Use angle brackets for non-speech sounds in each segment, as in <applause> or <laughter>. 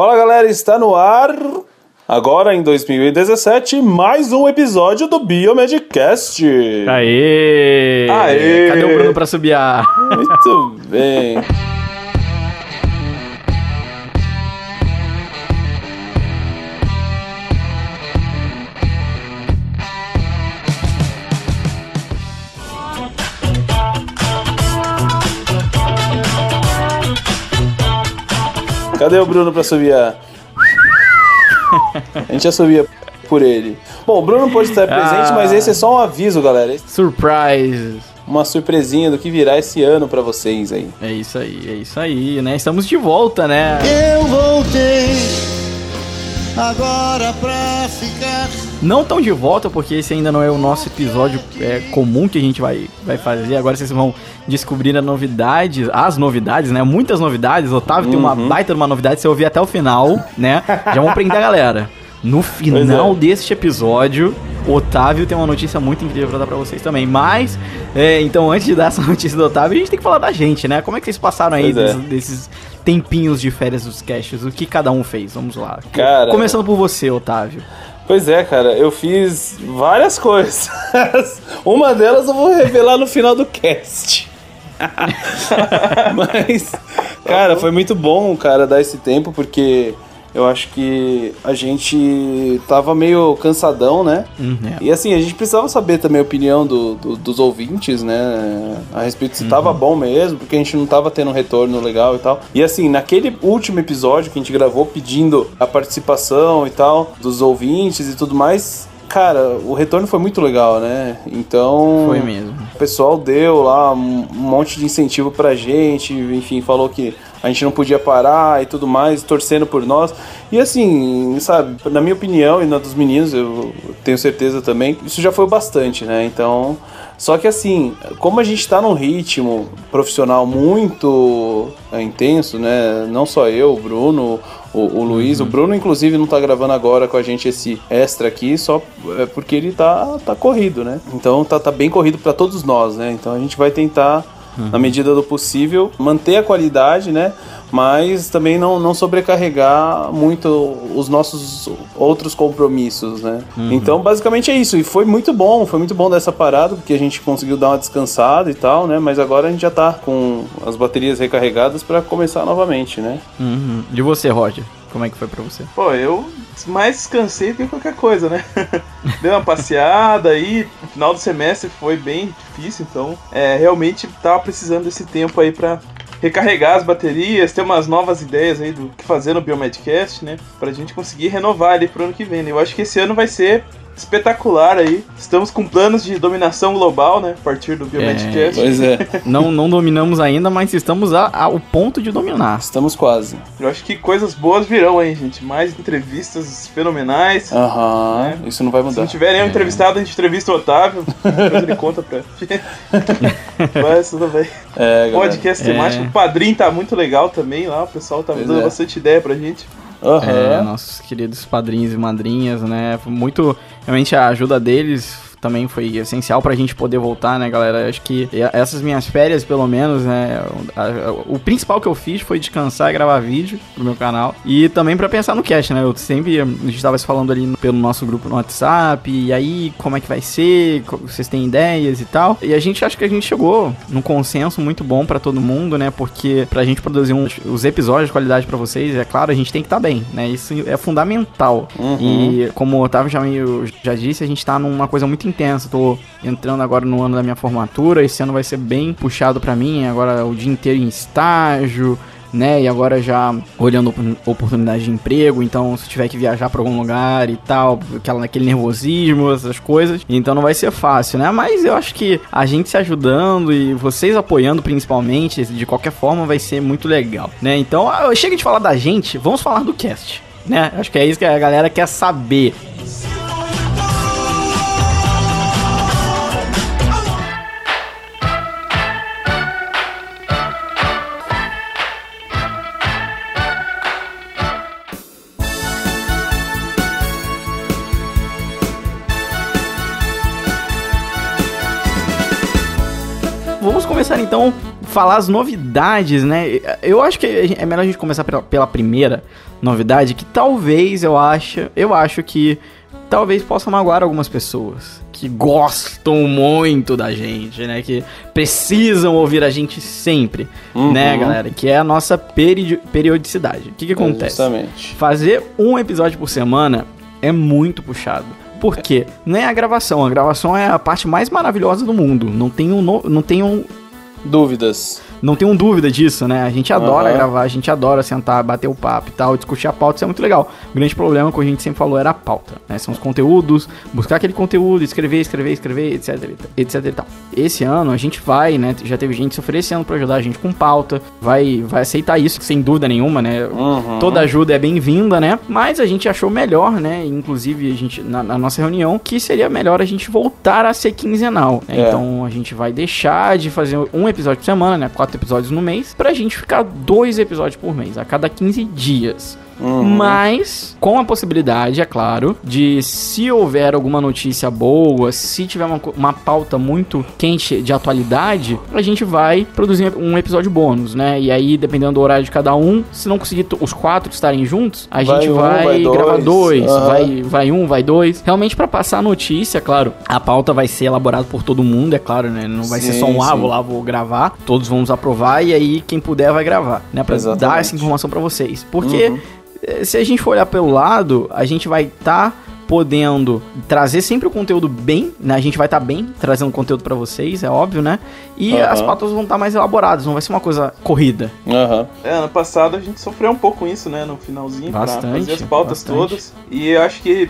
Fala galera, está no ar, agora em 2017, mais um episódio do Biomedcast. Aê! Aê! Cadê o Bruno pra subir. Muito bem. Cadê o Bruno pra subir a... A gente já subia por ele. Bom, o Bruno pode estar presente, Ah. mas esse é só um aviso, galera. Surprise! Uma surpresinha do que virá esse ano pra vocês aí. É isso aí, é isso aí, né? Estamos de volta, né? Eu voltei agora pra ficar. Não tão de volta, porque esse ainda não é o nosso episódio é, comum que a gente vai, vai fazer. Agora vocês vão descobrir a novidade, as novidades, né? Muitas novidades. Otávio tem uma Uhum. baita uma novidade, se eu ouvir até o final, né? Já vamos prender a galera. No final é. deste episódio, o Otávio tem uma notícia muito incrível pra dar pra vocês também. Mas, é, então, antes de dar essa <laughs> notícia do Otávio, a gente tem que falar da gente, né? Como é que vocês passaram aí Pois é. desses, tempinhos de férias dos casts? O que cada um fez? Vamos lá. Cara- Começando por você, Otávio. Pois é, cara, eu fiz várias coisas. <laughs> Uma delas eu vou revelar no final do cast. <laughs> Mas, cara, foi muito bom, cara, dar esse tempo, porque eu acho que a gente tava meio cansadão, né? Hum, é. E assim, a gente precisava saber também a opinião do- do- dos ouvintes, né? A respeito se Uhum. tava bom mesmo, porque a gente não tava tendo um retorno legal e tal. E assim, naquele último episódio que a gente gravou pedindo a participação e tal dos ouvintes e tudo mais, cara, o retorno foi muito legal, né? Então. Foi mesmo. O pessoal deu lá um um monte de incentivo pra gente, enfim, falou que a gente não podia parar e tudo mais, torcendo por nós. E assim, sabe, na minha opinião e na dos meninos, eu tenho certeza também, isso já foi bastante, né? Então, só que assim, como a gente tá num ritmo profissional muito é, intenso, né? Não só eu, o Bruno, o, o Luiz, o Bruno inclusive não tá gravando agora com a gente esse extra aqui, só é porque ele tá, tá corrido, né? Então tá, tá bem corrido para todos nós, né? Então a gente vai tentar, na medida do possível, manter a qualidade, né? Mas também não, não sobrecarregar muito os nossos outros compromissos, né? Então, basicamente é isso. E foi muito bom, foi muito bom dessa parada, porque a gente conseguiu dar uma descansada e tal, né? Mas agora a gente já tá com as baterias recarregadas para começar novamente, né? Uhum. De você, Roger. Como é que foi pra você? Pô, eu mais descansei do que qualquer coisa, né? <laughs> Dei uma passeada aí, no final do semestre foi bem difícil, então é, realmente tava precisando desse tempo aí pra recarregar as baterias, ter umas novas ideias aí do que fazer no Biomedcast, né? Pra gente conseguir renovar ali pro ano que vem. né? Eu acho que esse ano vai ser espetacular aí. Estamos com planos de dominação global, né? A partir do Biomedcast. Pois é, <laughs> Não, não dominamos ainda, mas estamos a- ao ponto de dominar. estamos quase. Eu acho que coisas boas virão aí, gente. Mais entrevistas fenomenais. Aham, isso não vai Se mudar. não tiver nenhum entrevistado, a gente entrevista o Otávio. Depois ele conta pra gente. <laughs> Mas tudo bem. É. Podcast É. temático. O padrinho tá muito legal também lá. O pessoal tá Pois dando é. bastante ideia pra gente. Aham. É, nossos queridos padrinhos e madrinhas, né? Foi muito. Realmente a ajuda deles também foi essencial pra gente poder voltar, né, galera? Acho que essas minhas férias, pelo menos, né? a- a- O principal que eu fiz foi descansar e gravar vídeo pro meu canal. E também pra pensar no cast, né? Eu sempre. A gente tava se falando ali pelo nosso grupo no WhatsApp. E aí, como é que vai ser? Vocês têm ideias e tal. E a gente acha que a gente chegou num consenso muito bom pra todo mundo, né? Porque pra gente produzir uns, os episódios de qualidade pra vocês, é claro, a gente tem que estar bem, né? Isso é fundamental. Uhum. E como o Otávio já, já disse, a gente tá numa coisa muito intensa. Tô entrando agora no ano da minha formatura. Esse ano vai ser bem puxado pra mim. Agora o dia inteiro em estágio. Né, e agora já olhando opor- oportunidade de emprego, então se tiver que viajar pra algum lugar e tal, aquela, aquele nervosismo, essas coisas, então não vai ser fácil, né? Mas eu acho que a gente se ajudando e vocês apoiando principalmente, de qualquer forma, vai ser muito legal, né? Então, ah, chega de falar da gente, vamos falar do cast, né? Acho que é isso que a galera quer saber. Vamos começar então falar as novidades, né? Eu acho que é melhor a gente começar pela, pela primeira novidade, que talvez eu acho, eu acho que talvez possa magoar algumas pessoas que gostam muito da gente, né? Que precisam ouvir a gente sempre, Uhum. né, galera? Que é a nossa peri- periodicidade. O que, que acontece? Justamente. Fazer um episódio por semana é muito puxado. Por quê? Não é a gravação. A gravação é a parte mais maravilhosa do mundo. Não tenho, no, não tenho, Dúvidas. Não tenho dúvida disso, né? A gente adora Aham. gravar, a gente adora sentar, bater o papo e tal, discutir a pauta, isso é muito legal. O grande problema, como a gente sempre falou, era a pauta, né? São os conteúdos, buscar aquele conteúdo, escrever, escrever, escrever, etc, etc e tal. Esse ano a gente vai, né? Já teve gente se oferecendo pra ajudar a gente com pauta, vai, vai aceitar isso, sem dúvida nenhuma, né? Uhum. Toda ajuda é bem-vinda, né? Mas a gente achou melhor, né? Inclusive, a gente, na, na nossa reunião, que seria melhor a gente voltar a ser quinzenal. né? É. Então a gente vai deixar de fazer um episódio por semana, né? Quatro episódios no mês, pra gente ficar dois episódios por mês, a cada 15 dias. Uhum. Mas com a possibilidade, é claro, de se houver alguma notícia boa, se tiver uma, uma pauta muito quente de atualidade, a gente vai produzir um episódio bônus, né? E aí, dependendo do horário de cada um, se não conseguir os quatro estarem juntos, a Vai gente um, vai, vai dois. gravar dois, Aham. vai, vai um, vai dois. Realmente pra passar a notícia, claro, a pauta vai ser elaborada por todo mundo, é claro, né? Não vai ser só Sim, um, ah, sim. vou lá, vou gravar. Todos vamos aprovar e aí quem puder vai gravar, né? Pra dar Exatamente. essa informação pra vocês. Porque Uhum. Eh, se a gente for olhar pelo lado, a gente vai estar podendo trazer sempre o conteúdo bem, né? A gente vai estar bem trazendo conteúdo pra vocês, é óbvio, né? E Aham. as pautas vão estar mais elaboradas, não vai ser uma coisa corrida. Aham. É, ano passado a gente sofreu um pouco com isso, né? No finalzinho, Bastante, pra fazer as pautas bastante. todas. E eu acho que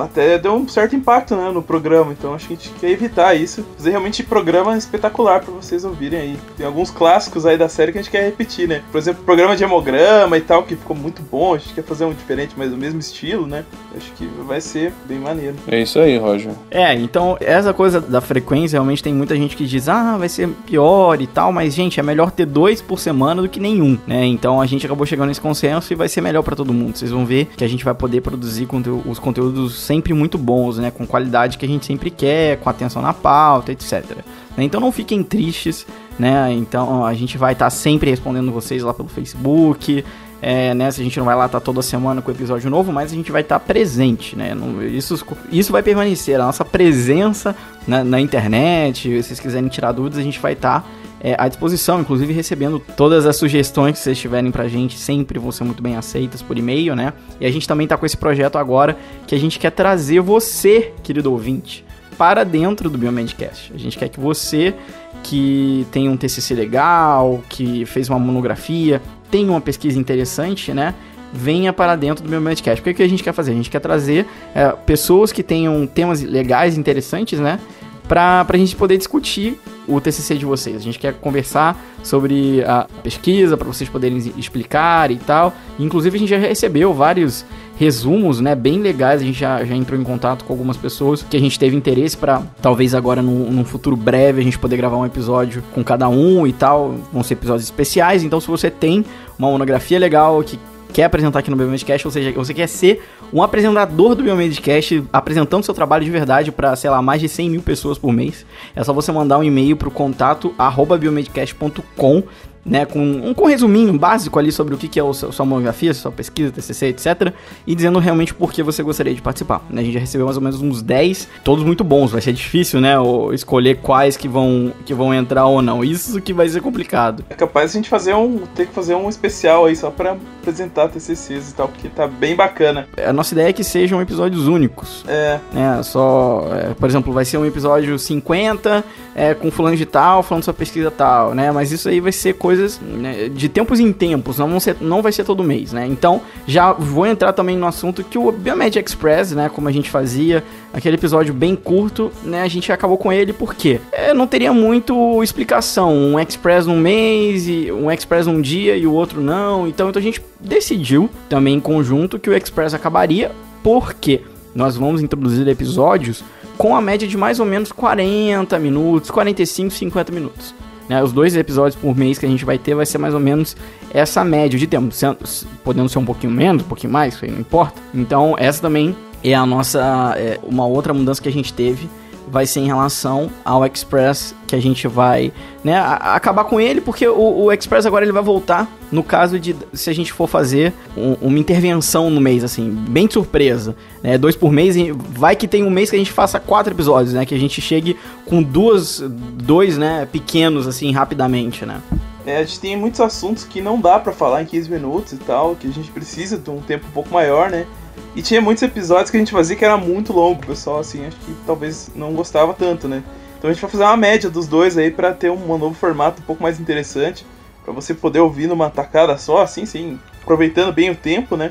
até deu um certo impacto, né, no programa. Então acho que a gente quer evitar isso. Fazer realmente programa espetacular pra vocês ouvirem aí. Tem alguns clássicos aí da série que a gente quer repetir, né? Por exemplo, o programa de hemograma e tal, que ficou muito bom. A gente quer fazer um diferente, mas do mesmo estilo, né? Acho que vai ser bem maneiro. É isso aí, Roger. É, então essa coisa da frequência, realmente tem muita gente que diz, ah, vai ser pior e tal, mas gente, é melhor ter dois por semana do que nenhum, né? Então a gente acabou chegando nesse consenso e vai ser melhor pra todo mundo. Vocês vão ver que a gente vai poder produzir conteú- os conteúdos sempre muito bons, né? Com qualidade que a gente sempre quer, com atenção na pauta, etc. né? Então não fiquem tristes, né? Então a gente vai estar sempre respondendo vocês lá pelo Facebook. É, né, se a gente não vai lá estar toda semana com episódio novo, mas a gente vai estar presente, né? Isso, isso vai permanecer, a nossa presença na, na internet, se vocês quiserem tirar dúvidas, a gente vai estar é, à disposição, inclusive recebendo todas as sugestões que vocês tiverem pra gente, sempre vão ser muito bem aceitas por e-mail, né? E a gente também tá com esse projeto agora que a gente quer trazer você, querido ouvinte, para dentro do Biomedcast. A gente quer que você que tem um TCC legal, que fez uma monografia, tem uma pesquisa interessante, né? Venha para dentro do meu Medcast. Porque o que a gente quer fazer? A gente quer trazer é, pessoas que tenham temas legais, interessantes, né? Pra, pra gente poder discutir o TCC de vocês. A gente quer conversar sobre a pesquisa, para vocês poderem explicar e tal. Inclusive, a gente já recebeu vários resumos, né, bem legais. A gente já, já entrou em contato com algumas pessoas que a gente teve interesse para talvez agora num, num futuro breve a gente poder gravar um episódio com cada um e tal. Vão ser episódios especiais. Então, se você tem uma monografia legal que quer apresentar aqui no Biomedcast, ou seja, você quer ser um apresentador do Biomedcast, apresentando seu trabalho de verdade para, sei lá, mais de 100 mil pessoas por mês, é só você mandar um e-mail pro contato arroba biomedcast.com né, com um com um resuminho básico ali sobre o que, que é o seu, sua monografia, sua pesquisa, TCC, etc. E dizendo realmente por que você gostaria de participar. né. A gente já recebeu mais ou menos uns 10, todos muito bons. Vai ser difícil, né, o- escolher quais que vão, que vão entrar ou não. Isso que vai ser complicado. É capaz de a gente fazer um. ter que fazer um especial aí só pra apresentar TCCs e tal, porque tá bem bacana. A nossa ideia é que sejam episódios únicos. É, né? Só, é, por exemplo, vai ser um episódio 50 é, com fulano de tal, falando sua pesquisa tal, né? Mas isso aí vai ser coisas né, de tempos em tempos, não, vão ser, não vai ser todo mês, né? Então, já vou entrar também no assunto que o Biomed Express, né? Como a gente fazia, aquele episódio bem curto, né? A gente acabou com ele porque é, não teria muito explicação. Um Express num mês, e um Express num dia e o outro não. Então, então a gente decidiu também em conjunto que o Express acabaria porque nós vamos introduzir episódios com a média de mais ou menos 40 minutos, 45, 50 minutos. Né, os dois episódios por mês que a gente vai ter vai ser mais ou menos essa média de tempo, sendo- podendo ser um pouquinho menos, um pouquinho mais, não importa. Então essa também é a nossa, é uma outra mudança que a gente teve vai ser em relação ao Express, que a gente vai né, acabar com ele, porque o, o Express agora ele vai voltar no caso de se a gente for fazer um- uma intervenção no mês, assim, bem de surpresa, né, dois por mês, vai que tem um mês que a gente faça quatro episódios, né, que a gente chegue com duas, dois, né, pequenos, assim, rapidamente, né. É, a gente tem muitos assuntos que não dá pra falar em 15 minutos e tal, que a gente precisa de um tempo um pouco maior, né? E tinha muitos episódios que a gente fazia que era muito longo, o pessoal, assim, acho que talvez não gostava tanto, né? Então a gente vai fazer uma média dos dois aí pra ter um novo formato um pouco mais interessante, pra você poder ouvir numa tacada só, assim, sim, aproveitando bem o tempo, né?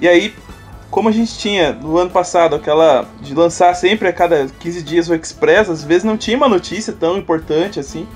E aí, como a gente tinha no ano passado aquela de lançar sempre a cada 15 dias o Express, às vezes não tinha uma notícia tão importante assim.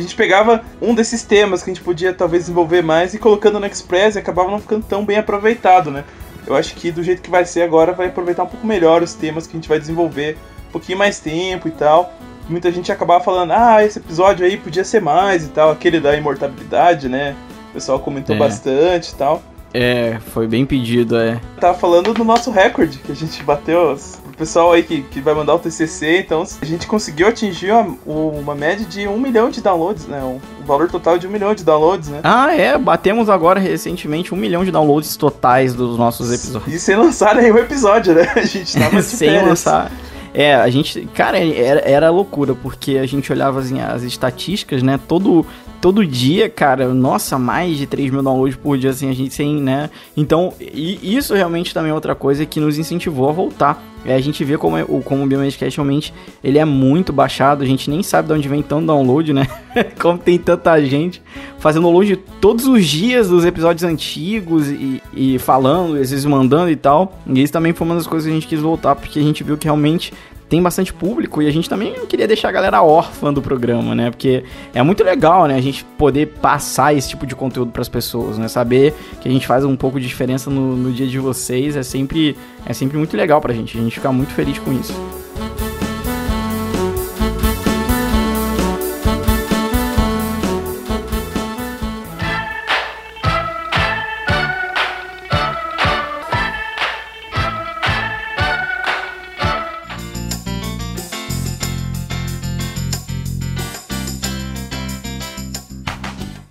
A gente pegava um desses temas que a gente podia talvez desenvolver mais e colocando no Express e acabava não ficando tão bem aproveitado, né? Eu acho que do jeito que vai ser agora vai aproveitar um pouco melhor os temas que a gente vai desenvolver, um pouquinho mais tempo e tal. Muita gente acabava falando, ah, esse episódio aí podia ser mais e tal, aquele da imortabilidade, né? O pessoal comentou É. bastante e tal. É, foi bem pedido, é. Tava falando do nosso recorde que a gente bateu. Pessoal aí que, que vai mandar o TCC, então a gente conseguiu atingir uma, uma média de um milhão de downloads, né? Um, um valor total de um milhão de downloads, né? Ah, é, batemos agora recentemente um milhão de downloads totais dos nossos episódios. E sem lançar nenhum episódio, né? <laughs> A gente tava de Sem férias. lançar. É, a gente. Cara, era, era loucura, porque a gente olhava assim, as estatísticas, né? Todo, todo dia, cara, nossa, mais de 3 mil downloads por dia, assim, a gente sem, né? Então, e isso realmente também é outra coisa que nos incentivou a voltar. É, a gente vê como, é, o- como o Biomedcast realmente ele é muito baixado, a gente nem sabe de onde vem tanto download, né? <laughs> como tem tanta gente fazendo download todos os dias dos episódios antigos e, e falando, às vezes mandando e tal. E isso também foi uma das coisas que a gente quis voltar, porque a gente viu que realmente tem bastante público e a gente também não queria deixar a galera órfã do programa, né? Porque é muito legal, né? A gente poder passar esse tipo de conteúdo para as pessoas, né? Saber que a gente faz um pouco de diferença no, no dia de vocês é sempre, é sempre muito legal pra gente. A gente fica muito feliz com isso.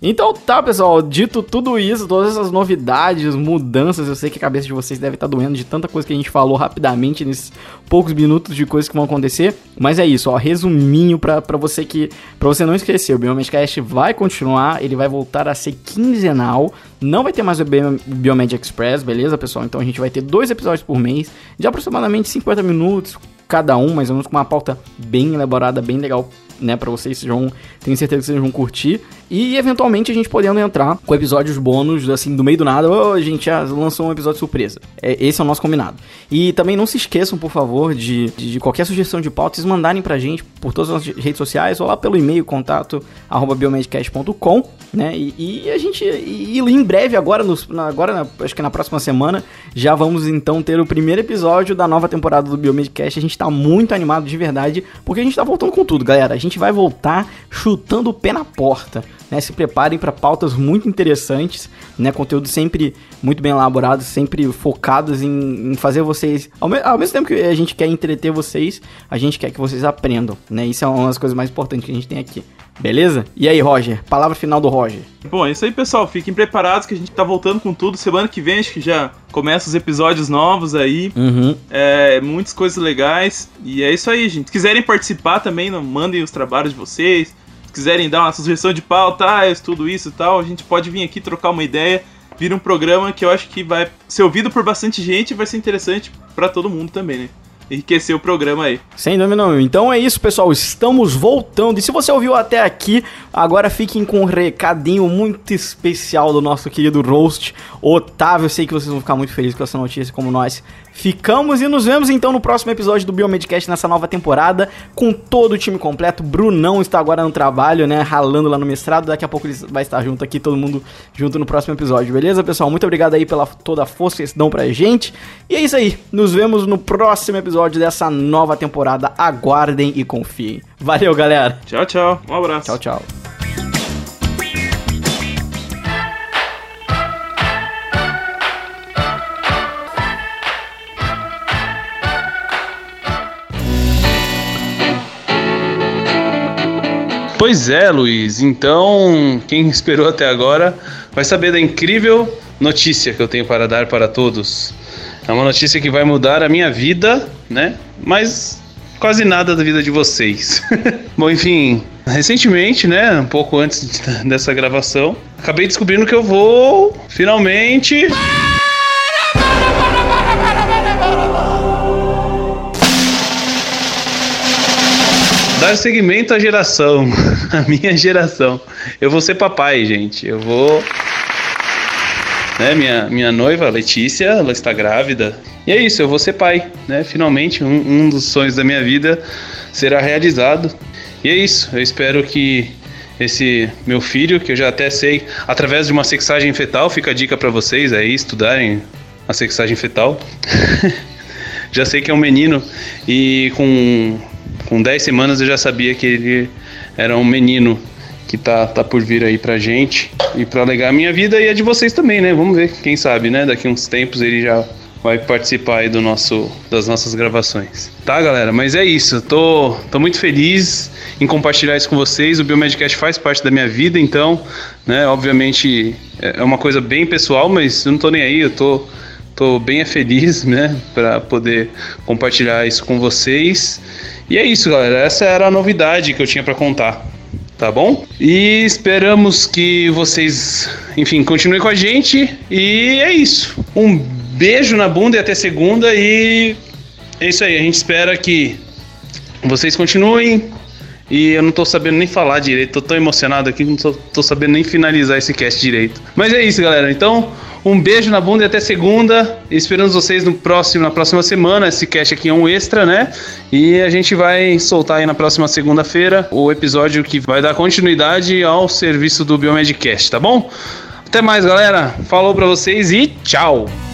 Então tá, pessoal, dito tudo isso, todas essas novidades, mudanças, eu sei que a cabeça de vocês deve estar doendo de tanta coisa que a gente falou rapidamente nesses poucos minutos de coisas que vão acontecer, mas é isso, ó, resuminho pra, você que, para você não esquecer, o Biomedcast vai continuar, ele vai voltar a ser quinzenal, não vai ter mais o Bio- o Biomed Express, beleza, pessoal? Então a gente vai ter dois episódios por mês, de aproximadamente 50 minutos cada um, mais ou menos com uma pauta bem elaborada, bem legal né, para vocês, vocês vão, tenho certeza que vocês vão curtir. E eventualmente a gente podendo entrar com episódios bônus, assim, do meio do nada. Ô, a gente já lançou um episódio surpresa. É, esse é o nosso combinado. E também não se esqueçam, por favor, de, de, de qualquer sugestão de pauta, vocês mandarem pra gente por todas as redes sociais ou lá pelo e-mail contato arroba biomedcast.com, né? E, e a gente, e, em breve, agora, na- agora na- acho que na próxima semana, já vamos então ter o primeiro episódio da nova temporada do Biomedcast. A gente tá muito animado de verdade, porque a gente tá voltando com tudo, galera. A gente vai voltar chutando o pé na porta. Né, se preparem para pautas muito interessantes, né, conteúdo sempre muito bem elaborado, sempre focados em, em fazer vocês, ao, me- ao mesmo tempo que a gente quer entreter vocês, a gente quer que vocês aprendam, né, isso é uma das coisas mais importantes que a gente tem aqui, beleza? E aí, Roger, palavra final do Roger. Bom, é isso aí, pessoal. Fiquem preparados que a gente tá voltando com tudo. Semana que vem acho que já começa os episódios novos aí. Uhum. É, muitas coisas legais. E é isso aí, gente. Se quiserem participar também, mandem os trabalhos de vocês. Se quiserem dar uma sugestão de pauta, ah, eu estudo isso e tal, a gente pode vir aqui trocar uma ideia. Vira um programa que eu acho que vai ser ouvido por bastante gente e vai ser interessante pra todo mundo também, né? Enriquecer o programa aí. Sem dúvida não. Então é isso, pessoal. Estamos voltando. E se você ouviu até aqui, agora fiquem com um recadinho muito especial do nosso querido Roast, Otávio. Eu sei que vocês vão ficar muito felizes com essa notícia, como nós ficamos. E nos vemos então no próximo episódio do Biomedcast nessa nova temporada, com todo o time completo. Brunão está agora no trabalho, né? Ralando lá no mestrado. Daqui a pouco ele vai estar junto aqui, todo mundo junto no próximo episódio, beleza, pessoal? Muito obrigado aí pela toda a força que vocês dão pra gente. E é isso aí. Nos vemos no próximo episódio dessa nova temporada. Aguardem e confiem. Valeu, galera. Tchau, tchau. Um abraço. Tchau, tchau. Pois é, Luiz. Então, quem esperou até agora vai saber da incrível notícia que eu tenho para dar para todos. É uma notícia que vai mudar a minha vida, né? Mas quase nada da vida de vocês. <laughs> Bom, enfim, recentemente, né, um pouco antes dessa gravação, acabei descobrindo que eu vou finalmente dar seguimento à geração, <laughs> a minha geração. Eu vou ser papai, gente. Eu vou né, minha, minha noiva, Letícia, ela está grávida. E é isso, eu vou ser pai, né? Finalmente, um, um dos sonhos da minha vida será realizado. E é isso, eu espero que esse meu filho, que eu já até sei, através de uma sexagem fetal, fica a dica para vocês aí estudarem a sexagem fetal. <laughs> já sei que é um menino e com, com 10 semanas eu já sabia que ele era um menino que tá, tá por vir aí pra gente e para alegar a minha vida e a de vocês também, né? Vamos ver, quem sabe, né? Daqui uns tempos ele já vai participar aí do nosso, das nossas gravações. Tá, galera? Mas é isso. Tô, tô muito feliz em compartilhar isso com vocês. O Biomedcast faz parte da minha vida, então, né? Obviamente é uma coisa bem pessoal, mas eu não tô nem aí. Eu tô, tô bem feliz, né? Para poder compartilhar isso com vocês. E é isso, galera. Essa era a novidade que eu tinha para contar tá bom? E esperamos que vocês, enfim, continuem com a gente. E é isso. Um beijo na bunda e até segunda. E é isso aí. A gente espera que vocês continuem. E eu não tô sabendo nem falar direito, tô tão emocionado aqui que não tô, tô sabendo nem finalizar esse cast direito. Mas é isso, galera. Então, um beijo na bunda e até segunda. Esperamos vocês no próximo, na próxima semana. Esse cast aqui é um extra, né? E a gente vai soltar aí na próxima segunda-feira o episódio que vai dar continuidade ao serviço do Biomedcast, tá bom? Até mais, galera. Falou pra vocês e tchau!